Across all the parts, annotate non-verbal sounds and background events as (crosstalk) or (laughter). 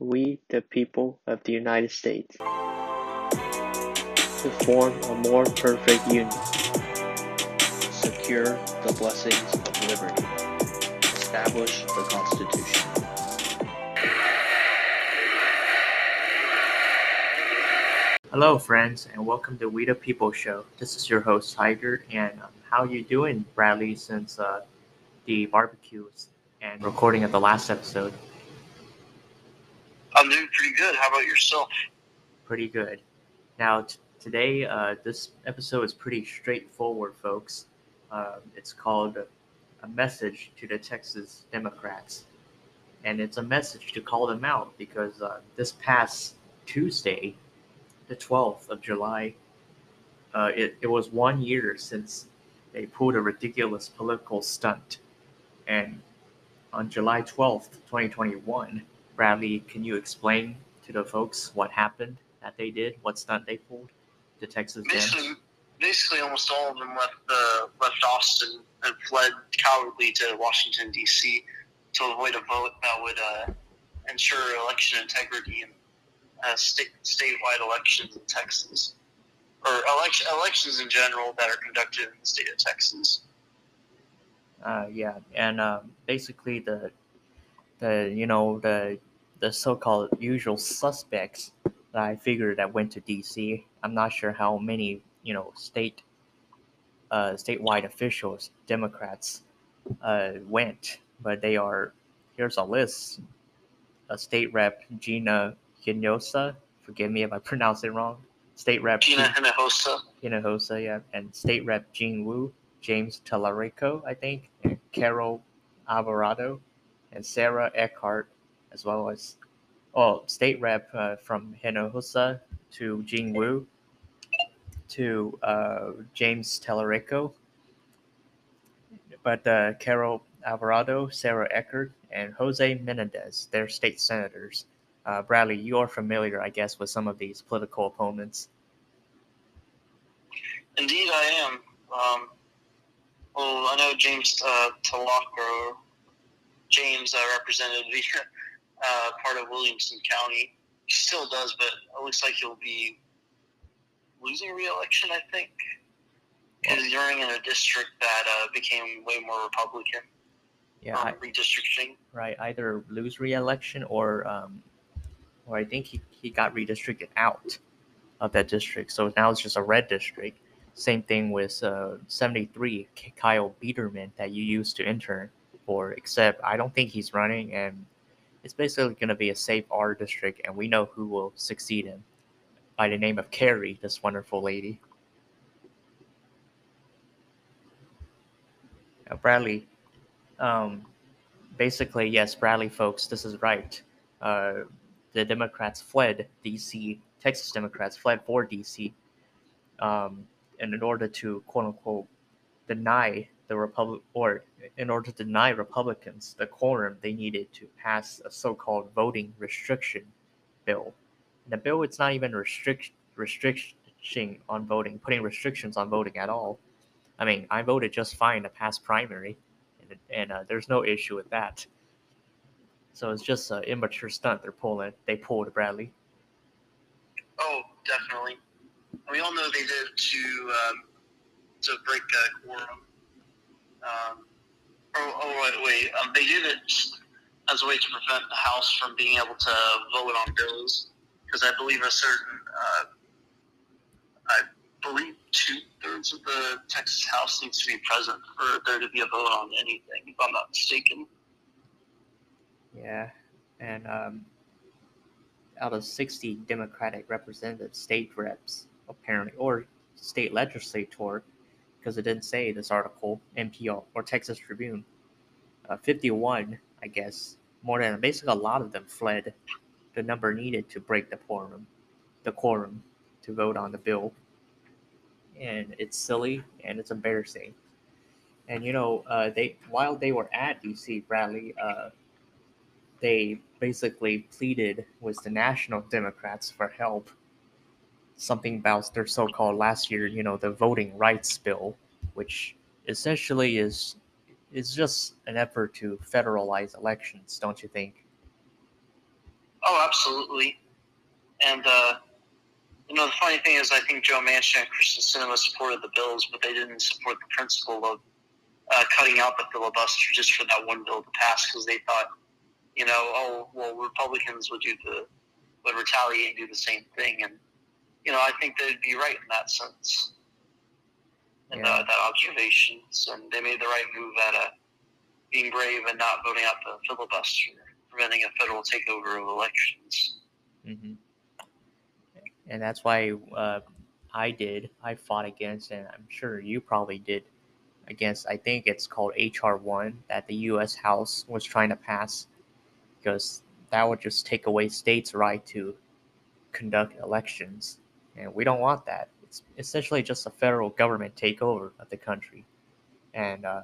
we, the people of the United States, to form a more perfect union, secure the blessings of liberty, establish the Constitution. Hello, friends, and welcome to We the People Show. This is your host Tiger, and um, how you doing, Bradley? Since uh, the barbecues and recording of the last episode. I'm doing pretty good. How about yourself? Pretty good. Now, t- today, uh, this episode is pretty straightforward, folks. Uh, it's called A Message to the Texas Democrats. And it's a message to call them out because uh, this past Tuesday, the 12th of July, uh, it, it was one year since they pulled a ridiculous political stunt. And on July 12th, 2021, Bradley, can you explain to the folks what happened that they did, what stunt they pulled, the Texas Basically, Dems? basically, almost all of them left uh, left Austin and fled cowardly to Washington D.C. to avoid a vote that would uh, ensure election integrity and uh, state statewide elections in Texas, or election elections in general that are conducted in the state of Texas. Uh, yeah, and uh, basically the the you know the the so-called usual suspects that I figured that went to D.C. I'm not sure how many you know state uh, statewide officials, Democrats, uh, went, but they are here's a list: a state rep Gina Hinojosa, forgive me if I (laughs) pronounce it wrong. State rep Gina Hinojosa, Hinojosa, yeah, and state rep Gene Wu, James Tallarico, I think, and Carol Alvarado, and Sarah Eckhardt, as well as oh, state rep uh, from Hinojosa to Gene Wu to uh, James Tallarico, but uh, Carol Alvarado, Sarah Eckhardt, and Jose Menendez, they're state senators. Uh, Bradley, you are familiar, I guess, with some of these political opponents. Indeed, I am. Um, well, I know James uh, James uh, represented the uh, part of Williamson County. He still does, but it looks like he'll be losing re-election. I think because he's running in a district that uh, became way more Republican. Yeah, um, I, redistricting. right. Either lose re-election or, um, or I think he, he got redistricted out of that district. So now it's just a red district. Same thing with uh, 73, Kyle Biedermann that you used to intern for, except I don't think he's running, and it's basically going to be a safe R district, and we know who will succeed him by the name of Carrie, this wonderful lady. Now, Bradley, um, basically, yes, Bradley, folks, this is right. Uh, the Democrats fled D.C. Texas Democrats fled for D.C. Um, and in order to quote unquote deny the republic or in order to deny Republicans the quorum they needed to pass a so-called voting restriction bill. And the bill it's not even restrict restriction on voting, putting restrictions on voting at all. I mean, I voted just fine to pass primary, and, and uh, there's no issue with that. So it's just an immature stunt they're pulling. They pulled Bradley. Oh, definitely. We all know they did to um, to break uh, quorum. Um, oh, oh, wait, wait. Um, they did it as a way to prevent the House from being able to vote on bills, because I believe a certain, uh, I believe two thirds of the Texas House needs to be present for there to be a vote on anything, if I'm not mistaken. Yeah, and um, out of 60 Democratic representative state reps, apparently, or state legislator, because it didn't say this article, NPR or Texas Tribune, uh, 51, I guess, more than basically a lot of them fled the number needed to break the quorum, the quorum to vote on the bill. And it's silly and it's embarrassing. And you know, uh, they while they were at DC, Bradley, uh, they basically pleaded with the National Democrats for help. Something about their so-called last year, you know, the voting rights bill, which essentially is is just an effort to federalize elections, don't you think? Oh, absolutely. And uh, you know, the funny thing is, I think Joe Manchin and Kyrsten Sinema supported the bills, but they didn't support the principle of uh, cutting out the filibuster just for that one bill to pass because they thought, you know, oh well, Republicans would do the would retaliate and do the same thing, and you know, I think they'd be right in that sense, and Yeah. uh, that observations, and they made the right move at uh, being brave and not voting out the filibuster, preventing a federal takeover of elections. hmm And that's why uh, I did. I fought against, and I'm sure you probably did against. I think it's called HR one that the U.S. House was trying to pass, because that would just take away states' right to conduct elections, and we don't want that. It's essentially just a federal government takeover of the country, and uh,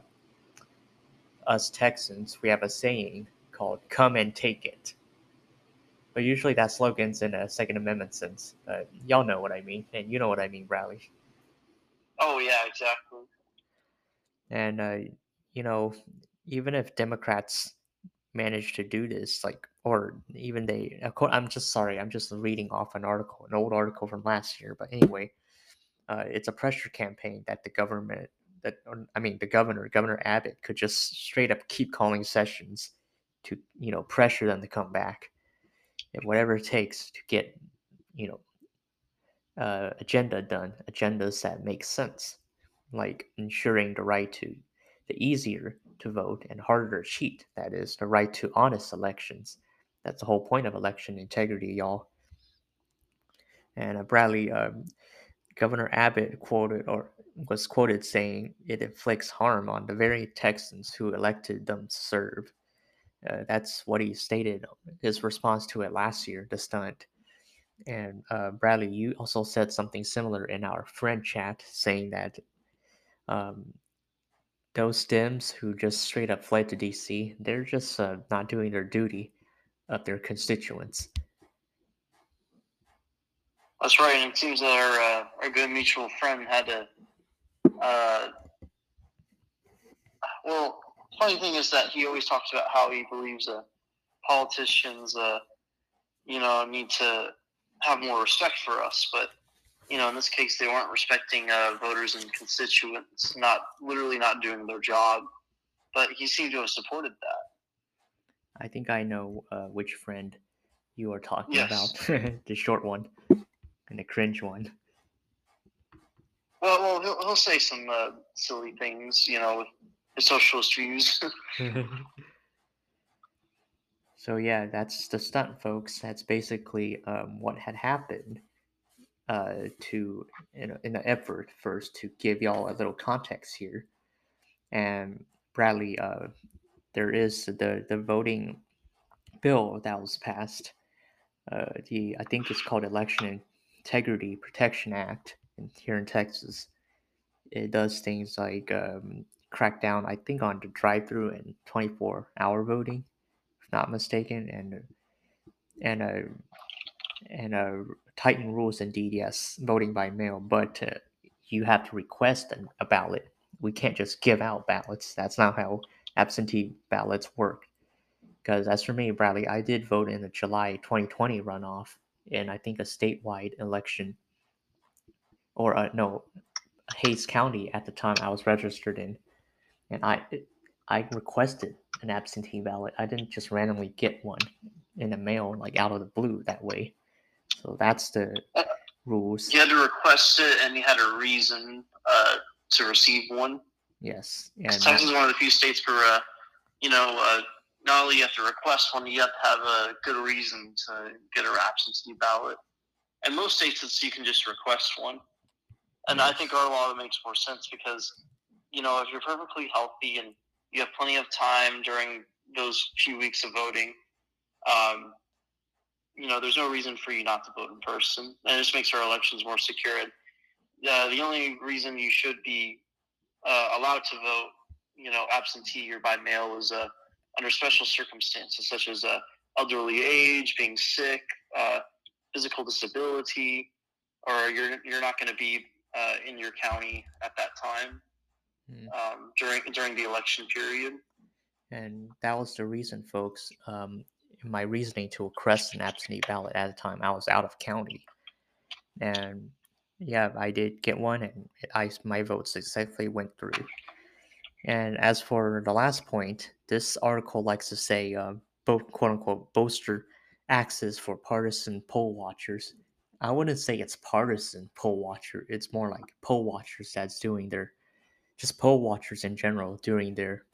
us Texans, we have a saying called "Come and take it." But usually that slogan's in a Second Amendment sense. Uh, y'all know what I mean, and you know what I mean, Bradley. Oh yeah, exactly. And uh, you know, even if Democrats manage to do this, like, or even they, I'm just sorry, I'm just reading off an article, an old article from last year. But anyway, uh, it's a pressure campaign that the government, that I mean, the governor, Governor Abbott, could just straight up keep calling sessions to, you know, pressure them to come back, and whatever it takes to get, you know, uh, agenda done, agendas that make sense, like ensuring the right to the easier to vote and harder to cheat. That is the right to honest elections. That's the whole point of election integrity, y'all. And uh, Bradley, um, Governor Abbott quoted or was quoted saying it inflicts harm on the very Texans who elected them to serve. Uh, that's what he stated his response to it last year, the stunt. And uh, Bradley, you also said something similar in our friend chat, saying that um, those Dems who just straight up fled to DC, they're just uh, not doing their duty of their constituents. That's right, and it seems that our uh, our good mutual friend had to. Uh, well, funny thing is that he always talks about how he believes uh, politicians, uh, you know, need to have more respect for us, but you know, in this case, they weren't respecting uh, voters and constituents, not literally not doing their job. But he seemed to have supported that. I think I know uh, which friend you are talking Yes. about. (laughs) the short one and the cringe one. Well, well, he'll, he'll say some uh, silly things, you know, with his socialist views. (laughs) so yeah, that's the stunt, folks. That's basically um, what had happened. Uh, to in, a- in an effort first to give y'all a little context here, and Bradley, uh, there is the the voting bill that was passed. Uh, the I think it's called Election Integrity Protection Act in, here in Texas. It does things like um, crack down, I think, on the drive-through and 24-hour voting, if not mistaken, and and uh, and uh, tighten rules indeed. DDS voting by mail, but uh, you have to request an, a ballot. We can't just give out ballots. That's not how absentee ballots work. Because as for me, Bradley, I did vote in the July 2020 runoff in I think a statewide election, or uh, no, Hays County at the time I was registered in, and I I requested an absentee ballot. I didn't just randomly get one in the mail like out of the blue that way. So that's the rules. you had to request it, and you had a reason uh, to receive one. Yes, and Texas is one of the few states where, uh, you know, uh, not only you have to request one, you have to have a good reason to get an absentee ballot. And most states, it's you can just request one. And I think our law makes more sense because, you know, if you're perfectly healthy and you have plenty of time during those few weeks of voting, um, you know, there's no reason for you not to vote in person. And it just makes our elections more secure. And, uh, the only reason you should be uh, allowed to vote, you know, absentee or by mail is uh, under special circumstances such as uh, elderly age, being sick, uh, physical disability, or you're you're not going to be uh, in your county at that time Mm. um, during during the election period. and that was the reason, folks. Um, my reasoning to request an absentee ballot at the time, I was out of county, and yeah, I did get one, and I my vote successfully went through. And as for the last point, this article likes to say, uh, both quote unquote, bolster access for partisan poll watchers. I wouldn't say it's partisan poll watcher. It's more like poll watchers that's doing their, just poll watchers in general doing their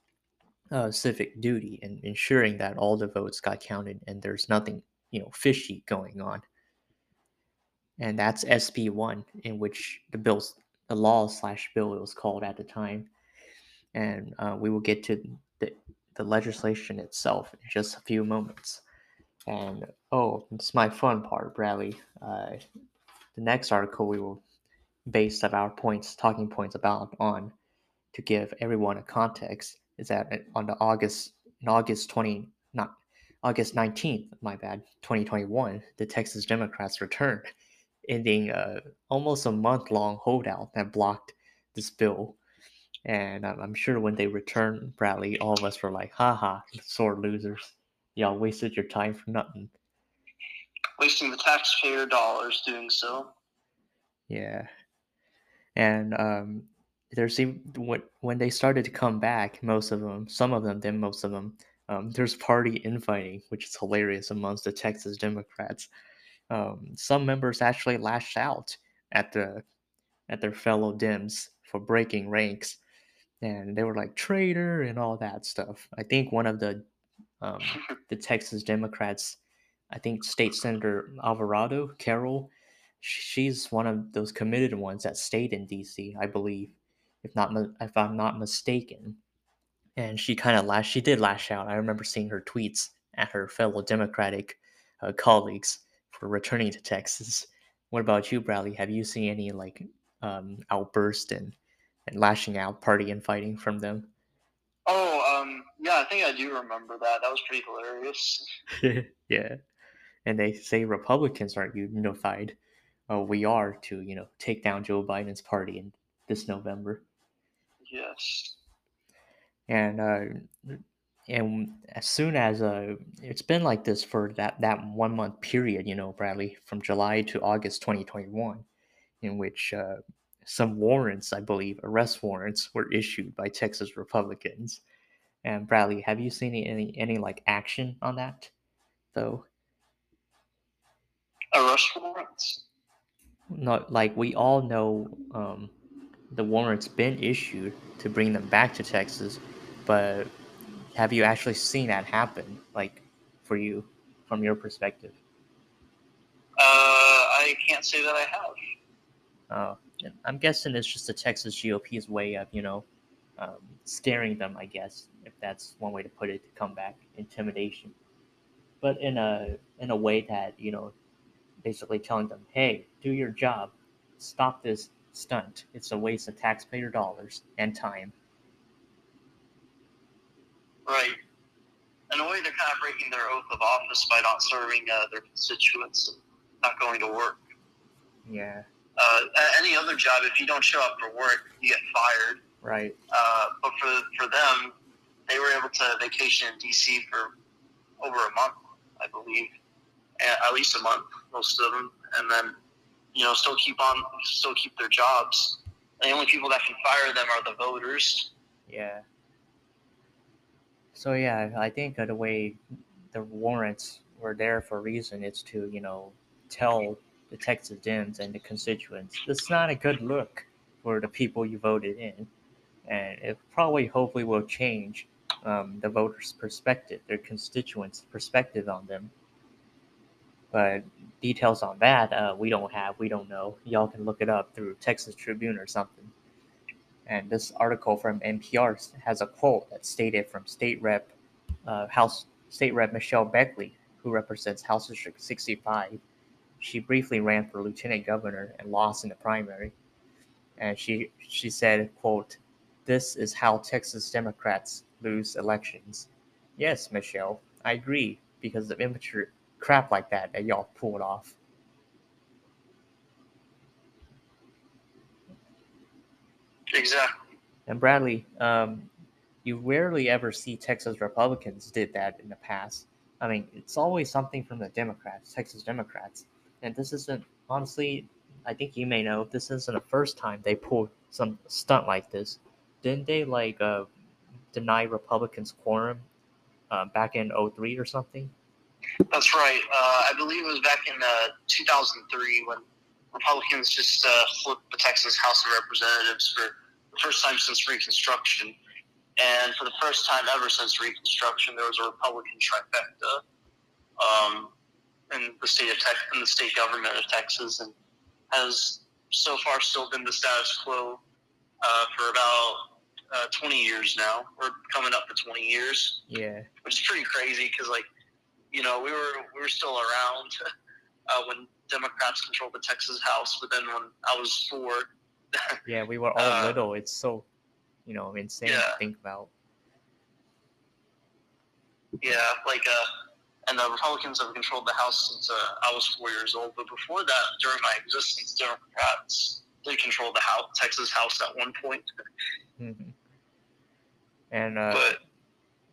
uh, civic duty and ensuring that all the votes got counted and there's nothing, you know, fishy going on. And that's SB one, in which the bill's the law slash bill it was called at the time and uh, we will get to the, the legislation itself in just a few moments. And oh, it's my fun part, Bradley. Uh, the next article we will base our points, talking points about on to give everyone a context is that on the August in August 20 not August 19th, my bad, 2021, the Texas Democrats returned, ending uh, almost a month long holdout that blocked this bill and I'm, I'm sure when they returned, Bradley, all of us were like, haha, sore losers. Y'all wasted your time for nothing. Wasting the taxpayer dollars doing so. Yeah. And um, there's when, when they started to come back, most of them, some of them, then most of them, um, there's party infighting, which is hilarious amongst the Texas Democrats. Um, some members actually lashed out at the at their fellow Dems for breaking ranks and they were like traitor and all that stuff. I think one of the um, the Texas Democrats, I think State Senator Alvarado Carol, she's one of those committed ones that stayed in D.C. I believe, if not if I'm not mistaken. And she kind of lash, she did lash out. I remember seeing her tweets at her fellow Democratic uh, colleagues for returning to Texas. What about you, Bradley? Have you seen any like um, outburst and and lashing out, party and fighting from them. Oh, um, yeah, I think I do remember that. That was pretty hilarious. (laughs) yeah, and they say Republicans aren't unified. Uh, we are to you know take down Joe Biden's party in this November. Yes. And uh, and as soon as uh, it's been like this for that that one month period, you know, Bradley, from July to August 2021, in which uh, some warrants, I believe, arrest warrants were issued by Texas Republicans. And Bradley, have you seen any any like action on that, though? Arrest warrants. Not like we all know, um, the warrants been issued to bring them back to Texas, but have you actually seen that happen? Like, for you, from your perspective? Uh, I can't say that I have. Oh, I'm guessing it's just the Texas GOP's way of, you know, um, scaring them, I guess, if that's one way to put it, to come back, intimidation. But in a in a way that, you know, basically telling them, hey, do your job, stop this stunt. It's a waste of taxpayer dollars and time. Right. In a way, they're kind of breaking their oath of office by not serving uh, their constituents and not going to work. Yeah uh, any other job, if you don't show up for work, you get fired. Right. Uh, but for for them, they were able to vacation in DC for over a month, I believe, at least a month, most of them, and then you know still keep on, still keep their jobs. The only people that can fire them are the voters. Yeah. So yeah, I think the way the warrants were there for a reason. is to you know tell the Texas Dems and the constituents. It's not a good look for the people you voted in, and it probably, hopefully, will change um, the voters' perspective, their constituents' perspective on them. But details on that, uh, we don't have. We don't know. Y'all can look it up through Texas Tribune or something. And this article from NPR has a quote that stated from State Rep uh, House State Rep Michelle Beckley, who represents House District 65 she briefly ran for lieutenant governor and lost in the primary. And she she said, quote, This is how Texas Democrats lose elections. Yes, Michelle, I agree, because of immature crap like that that y'all pulled off. Exactly. And Bradley, um, you rarely ever see Texas Republicans did that in the past. I mean, it's always something from the Democrats, Texas Democrats, and this isn't honestly. I think you may know this isn't the first time they pulled some stunt like this. Didn't they like uh, deny Republicans quorum uh, back in 03 or something? That's right. Uh, I believe it was back in uh, 2003 when Republicans just uh, flipped the Texas House of Representatives for the first time since Reconstruction. And for the first time ever since Reconstruction, there was a Republican trifecta um, in the state of Tex- in the state government of Texas, and has so far still been the status quo uh, for about uh, 20 years now. We're coming up to 20 years. Yeah. Which is pretty crazy because, like, you know, we were we were still around (laughs) uh, when Democrats controlled the Texas House, but then when I was four. (laughs) yeah, we were all uh, little. It's so you know, insane Yeah. to think about. Yeah, like, uh, and the Republicans have controlled the House since uh, I was four years old. But before that, during my existence, Democrats did control the House, Texas House at one point. Mhm. And uh, But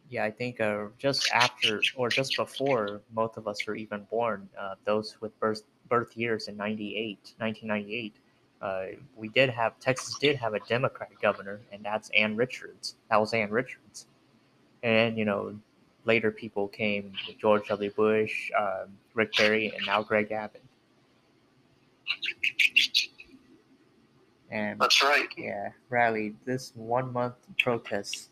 yeah, I think uh, just after or just before most of us were even born, uh, those with birth birth years in 98, 1998, uh, we did have Texas did have a Democratic governor, and that's Ann Richards. That was Ann Richards. And you know, later people came George W. Bush, um, Rick Perry, and now Greg Abbott. And that's right. yeah, rally this one month protest,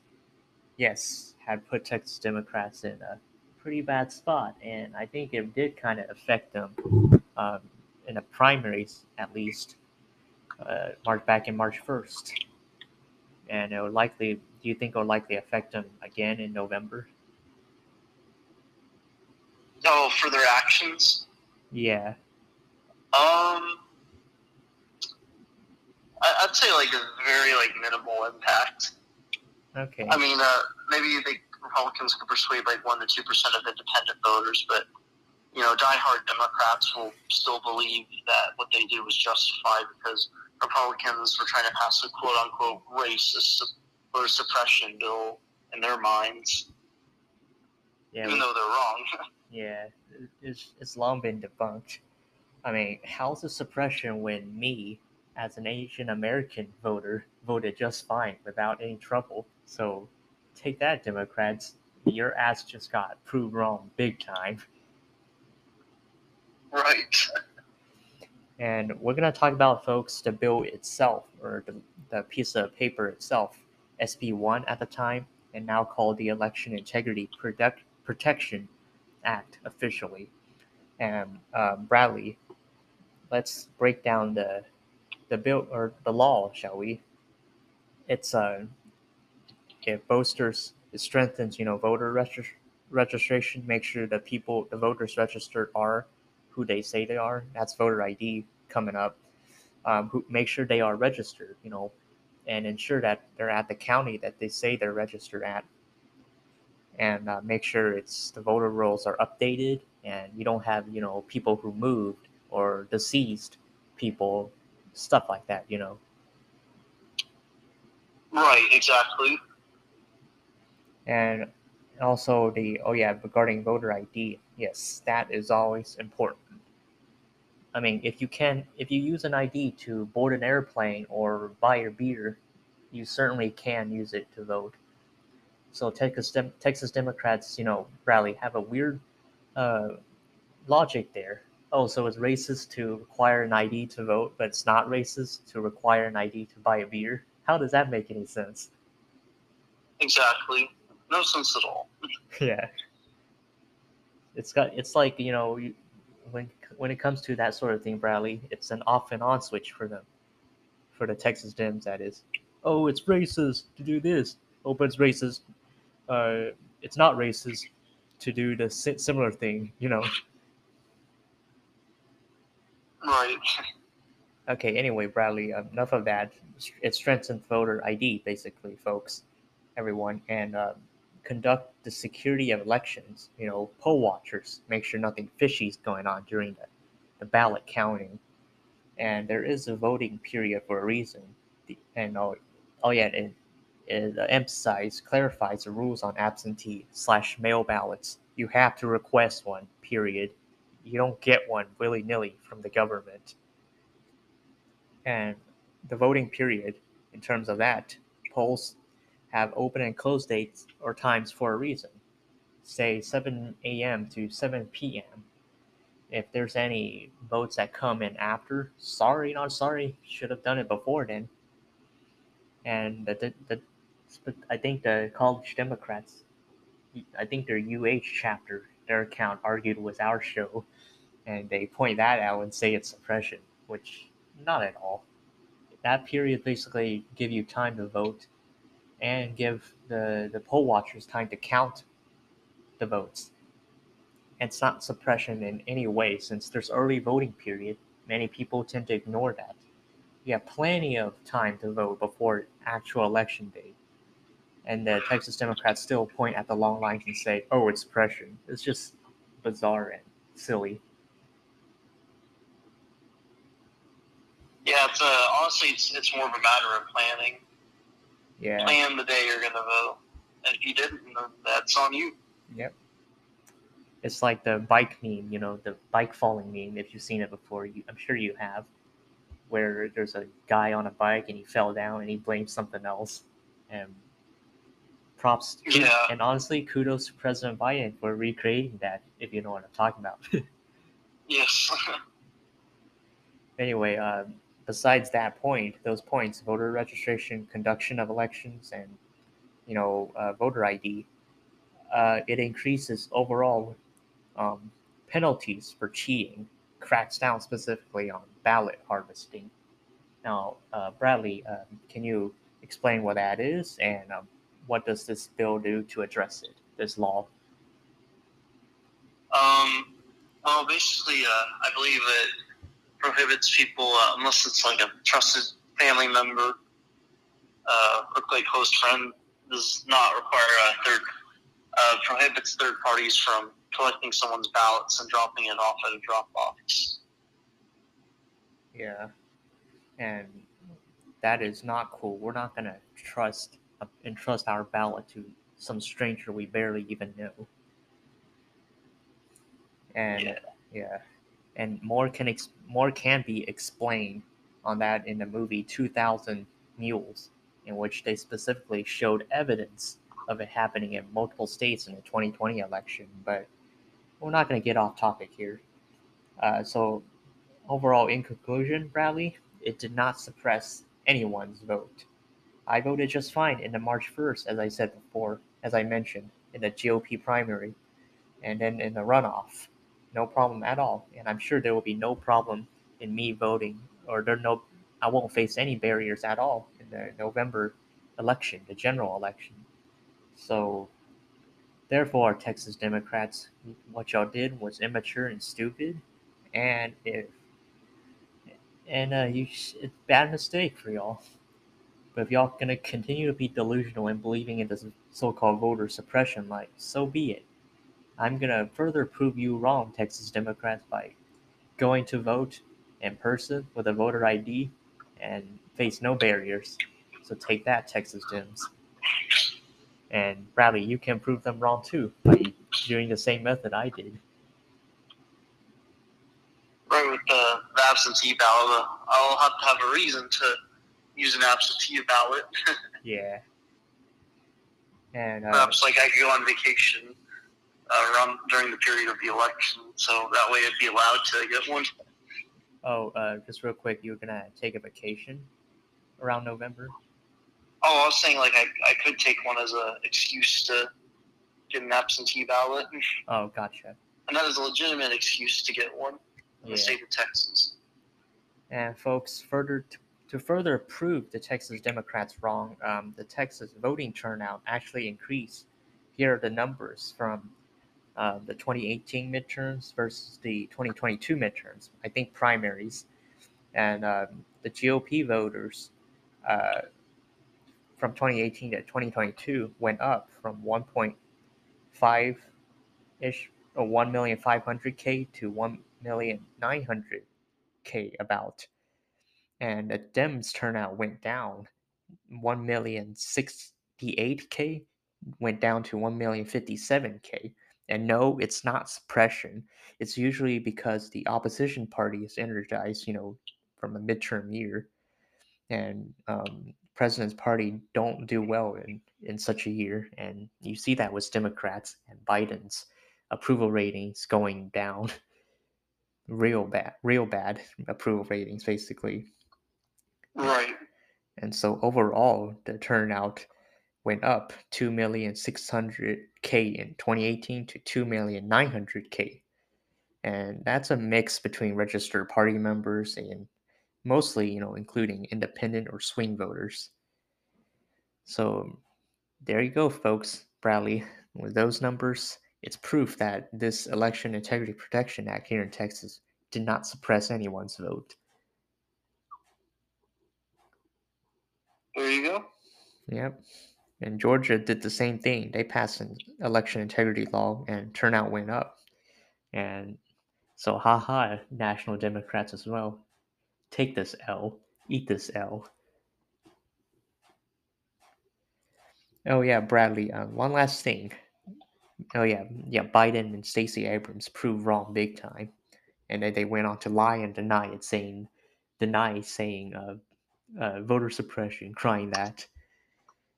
yes, had put Texas Democrats in a pretty bad spot, and I think it did kind of affect them um, in the primaries, at least, uh, March back in March first, and it would likely. Do you think it would likely affect them again in November? Oh, for their actions. Yeah, Um, I, I'd say like a very like minimal impact. okay, I mean, uh, maybe the Republicans could persuade like one to two percent of independent voters, but you know, diehard Democrats will still believe that what they did was justified because Republicans were trying to pass a quote unquote racist voter suppression bill in their minds, yeah, even though they're wrong. (laughs) Yeah, it's it's long been debunked. I mean, how's the suppression when me, as an Asian American voter, voted just fine without any trouble? So, take that, Democrats. Your ass just got proved wrong big time. right. And we're gonna talk about, folks, the bill itself, or the, the piece of paper itself, SB one at the time, and now called the Election Integrity Protect, Protection Act officially. And um, Bradley, let's break down the the bill or the law, shall we? It's uh, it bolsters, it strengthens, you know, voter regis- registration. Make sure that people, the voters registered are who they say they are. That's voter ID coming up. Um, who make sure they are registered, you know, and ensure that they're at the county that they say they're registered at, and uh, make sure it's the voter rolls are updated and you don't have you know people who moved or deceased people, stuff like that, you know. Right. Exactly. And also the oh yeah regarding voter ID, yes, that is always important. I mean, if you can, if you use an ID to board an airplane or buy a beer, you certainly can use it to vote. So Texas, Texas Democrats, you know, rally have a weird uh, logic there. Oh, so it's racist to require an ID to vote, but it's not racist to require an ID to buy a beer. How does that make any sense? Exactly. No sense at all. (laughs) yeah. It's got it's like you know you, when when it comes to that sort of thing bradley it's an off and on switch for them. For the texas dems that is. Oh it's racist to do this. Oh it's racist uh it's not racist to do the si- similar thing you know. Right. (laughs) okay anyway bradley enough of that. It strengthens voter id basically folks everyone. And uh, conduct the security of elections you know poll watchers make sure nothing fishy is going on during the, the ballot counting and there is a voting period for a reason The- and oh, oh yeah it, it emphasizes clarifies the rules on absentee slash mail ballots You have to request one, period. You don't get one willy nilly from the government. And the voting period, in terms of that, polls have open and close dates or times for a reason. Say 7 a.m. to 7 p.m. If there's any votes that come in after, sorry, not sorry, should have done it before then. And the, the, the I think the college Democrats, I think their UH chapter, their account argued with our show, and they point that out and say it's suppression, which not at all. That period basically give you time to vote and give the, the poll watchers time to count the votes. It's not suppression in any way since there's early voting period. Many people tend to ignore that. You have plenty of time to vote before actual election day. And the Texas Democrats still point at the long lines and say, oh, it's suppression. It's just bizarre and silly. Yeah, it's uh, honestly, it's, it's more of a matter of planning. Yeah. Plan the day you're going to vote. And if you didn't, then that's on you. Yep. It's like the bike meme, you know, the bike falling meme. If you've seen it before, you, I'm sure you have, where there's a guy on a bike and he fell down and he blames something else. And props, Yeah. and honestly, kudos to President Biden for recreating that. If you know what I'm talking about. (laughs) Yes. (laughs) anyway, uh, besides that point, those points, voter registration, conduction of elections, and you know, uh, voter ID, uh, it increases overall um, penalties for cheating, cracks down specifically on ballot harvesting. Now, uh, Bradley, um, can you explain what that is and um, what does this bill do to address it, this law? Um, well, basically, uh, I believe it prohibits people, uh, unless it's like a trusted family member uh, or like close friend, does not require a third, uh, prohibits third parties from collecting someone's ballots and dropping it off at a drop box. Yeah, and that is not cool. We're not gonna trust uh, entrust our ballot to some stranger we barely even know. And Yeah. yeah, and more can ex- more can be explained on that in the movie Two Thousand Mules, in which they specifically showed evidence of it happening in multiple states in the 2020 election. But we're not going to get off topic here. Uh, so overall, in conclusion, Bradley, it did not suppress anyone's vote. I voted just fine in the March 1st, as I said before, as I mentioned, in the GOP primary, and then in the runoff. No problem at all. And I'm sure there will be no problem in me voting, or there no, I won't face any barriers at all in the November election, the general election. So, therefore, Texas Democrats, what y'all did was immature and stupid, and if and uh, you it's bad mistake for y'all. But if y'all gonna continue to be delusional and believing in this so-called voter suppression, like so be it. I'm gonna further prove you wrong, Texas Democrats, by going to vote in person with a voter ID and face no barriers. So take that, Texas Dems. And Bradley, you can prove them wrong too by doing the same method I did. Right with the, the absentee ballot, I'll have to have a reason to use an absentee ballot. (laughs) Yeah. And uh, Perhaps like I could go on vacation uh, around during the period of the election, so that way I'd be allowed to get one. oh, uh, just real quick, you were gonna take a vacation around November. Oh, I was saying like I, I could take one as a excuse to get an absentee ballot, Oh, gotcha. and that is a legitimate excuse to get one in Yeah. the state of Texas. And folks, further to, to further prove the Texas Democrats wrong, um, the Texas voting turnout actually increased. Here are the numbers from uh, the 2018 midterms versus the 2022 midterms. I think primaries, and um, the GOP voters uh, from 2018 to 2022 went up from 1.5 ish or 1 million 500k to 1 million 900k about and the Dems turnout went down. 1 million 68k went down to 1 million 57k. And no, it's not suppression. It's usually because the opposition party is energized, you know, from a midterm year, and um, president's party don't do well in, in such a year. And you see that with Democrats and Biden's approval ratings going down (laughs) real bad, real bad approval ratings, basically. Right. And so overall, the turnout went up 2,600K in 2018 to 2,900K. And that's a mix between registered party members and mostly, you know, including independent or swing voters. So there you go, folks. Bradley, with those numbers, it's proof that this Election Integrity Protection Act here in Texas did not suppress anyone's vote. There you go. Yep. And Georgia did the same thing. They passed an election integrity law and turnout went up. And so, haha, National Democrats as well. Take this L, eat this L. Oh, yeah, Bradley, uh, one last thing. Oh, yeah, yeah, Biden and Stacey Abrams proved wrong big time. And then they went on to lie and deny it, saying, deny saying uh, uh, voter suppression, crying that.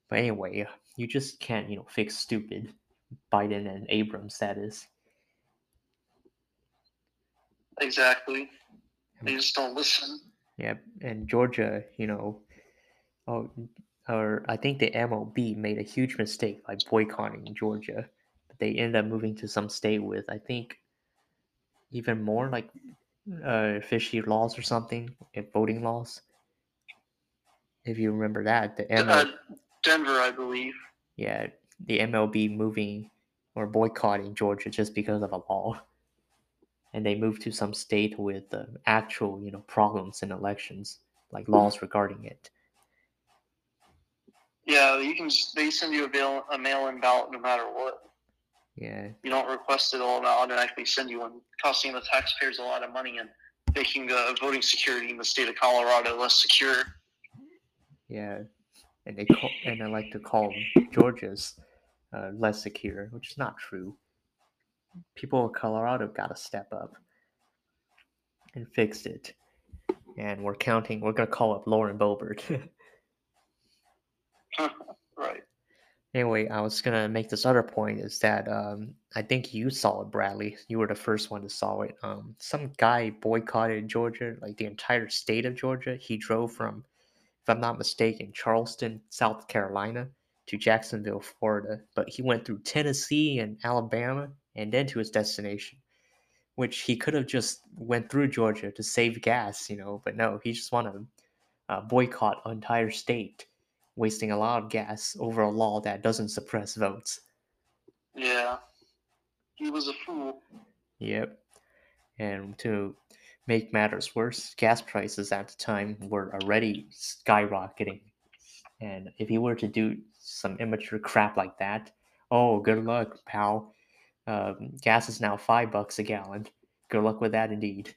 But anyway, you just can't, you know, fix stupid. Biden and Abrams, that is. Exactly. They just don't listen. Yeah, and Georgia, you know, oh, or I think the MLB made a huge mistake by boycotting Georgia. But they ended up moving to some state with, I think, even more like uh, fishy laws or something, voting laws. If you remember that, the MLB. Denver, I believe. Yeah, the MLB moving or boycotting Georgia just because of a law, and they moved to some state with uh, actual, you know, problems in elections, like laws regarding it. Yeah, you can. They send you a, bail, a mail-in ballot no matter what. Yeah. You don't request it, all actually send you one, costing the taxpayers a lot of money and making the voting security in the state of Colorado less secure. Yeah, and they call, and I like to call Georgia's uh, less secure, which is not true. People of Colorado got to step up and fix it. And we're counting. We're gonna call up Lauren Boebert. (laughs) (laughs) right. Anyway, I was gonna make this other point is that um, I think you saw it, Bradley. You were the first one to saw it. Um, some guy boycotted Georgia, like the entire state of Georgia. He drove from if I'm not mistaken, Charleston, South Carolina to Jacksonville, Florida. But he went through Tennessee and Alabama and then to his destination, which he could have just went through Georgia to save gas, you know. But no, he just wanted to uh, boycott an entire state, wasting a lot of gas over a law that doesn't suppress votes. Yeah, he was a fool. Yep. And to make matters worse, gas prices at the time were already skyrocketing. And if you were to do some immature crap like that, oh, good luck, pal. Um, gas is now five bucks a gallon. Good luck with that, indeed.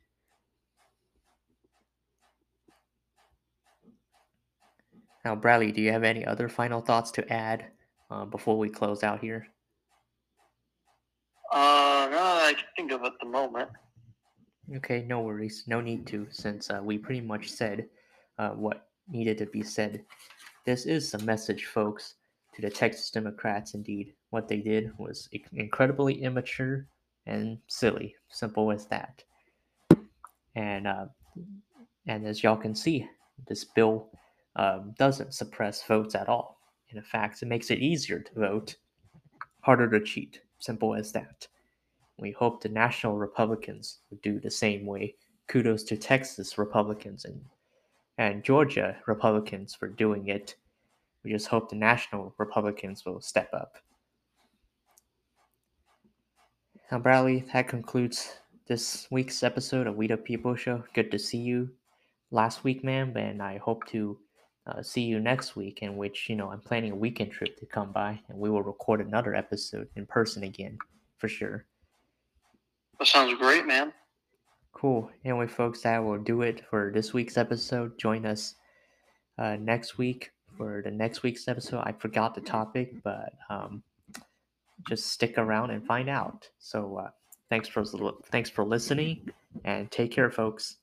Now, Bradley, do you have any other final thoughts to add uh, before we close out here? Uh, no, I can think of at the moment. Okay, no worries. No need to, since uh, we pretty much said uh, what needed to be said. This is a message, folks, to the Texas Democrats. Indeed, what they did was incredibly immature and silly. Simple as that. And uh, and as y'all can see, this bill um, doesn't suppress votes at all. In fact, it makes it easier to vote, harder to cheat. Simple as that. We hope the national Republicans would do the same way. Kudos to Texas Republicans and, and Georgia Republicans for doing it. We just hope the national Republicans will step up. Now, Bradley, that concludes this week's episode of We the People Show. Good to see you last week, man, and I hope to uh, see you next week, in which, you know, I'm planning a weekend trip to come by and we will record another episode in person again for sure. That sounds great, man. Cool. Anyway, folks, that will do it for this week's episode. Join us uh, next week for the next week's episode. I forgot the topic, but um, just stick around and find out. So uh, thanks for thanks for listening, and take care, folks.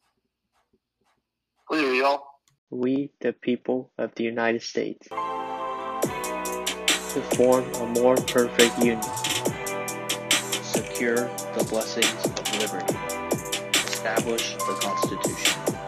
Later, y'all. We, the people of the United States, to form a more perfect union, secure the blessings of liberty, establish the Constitution.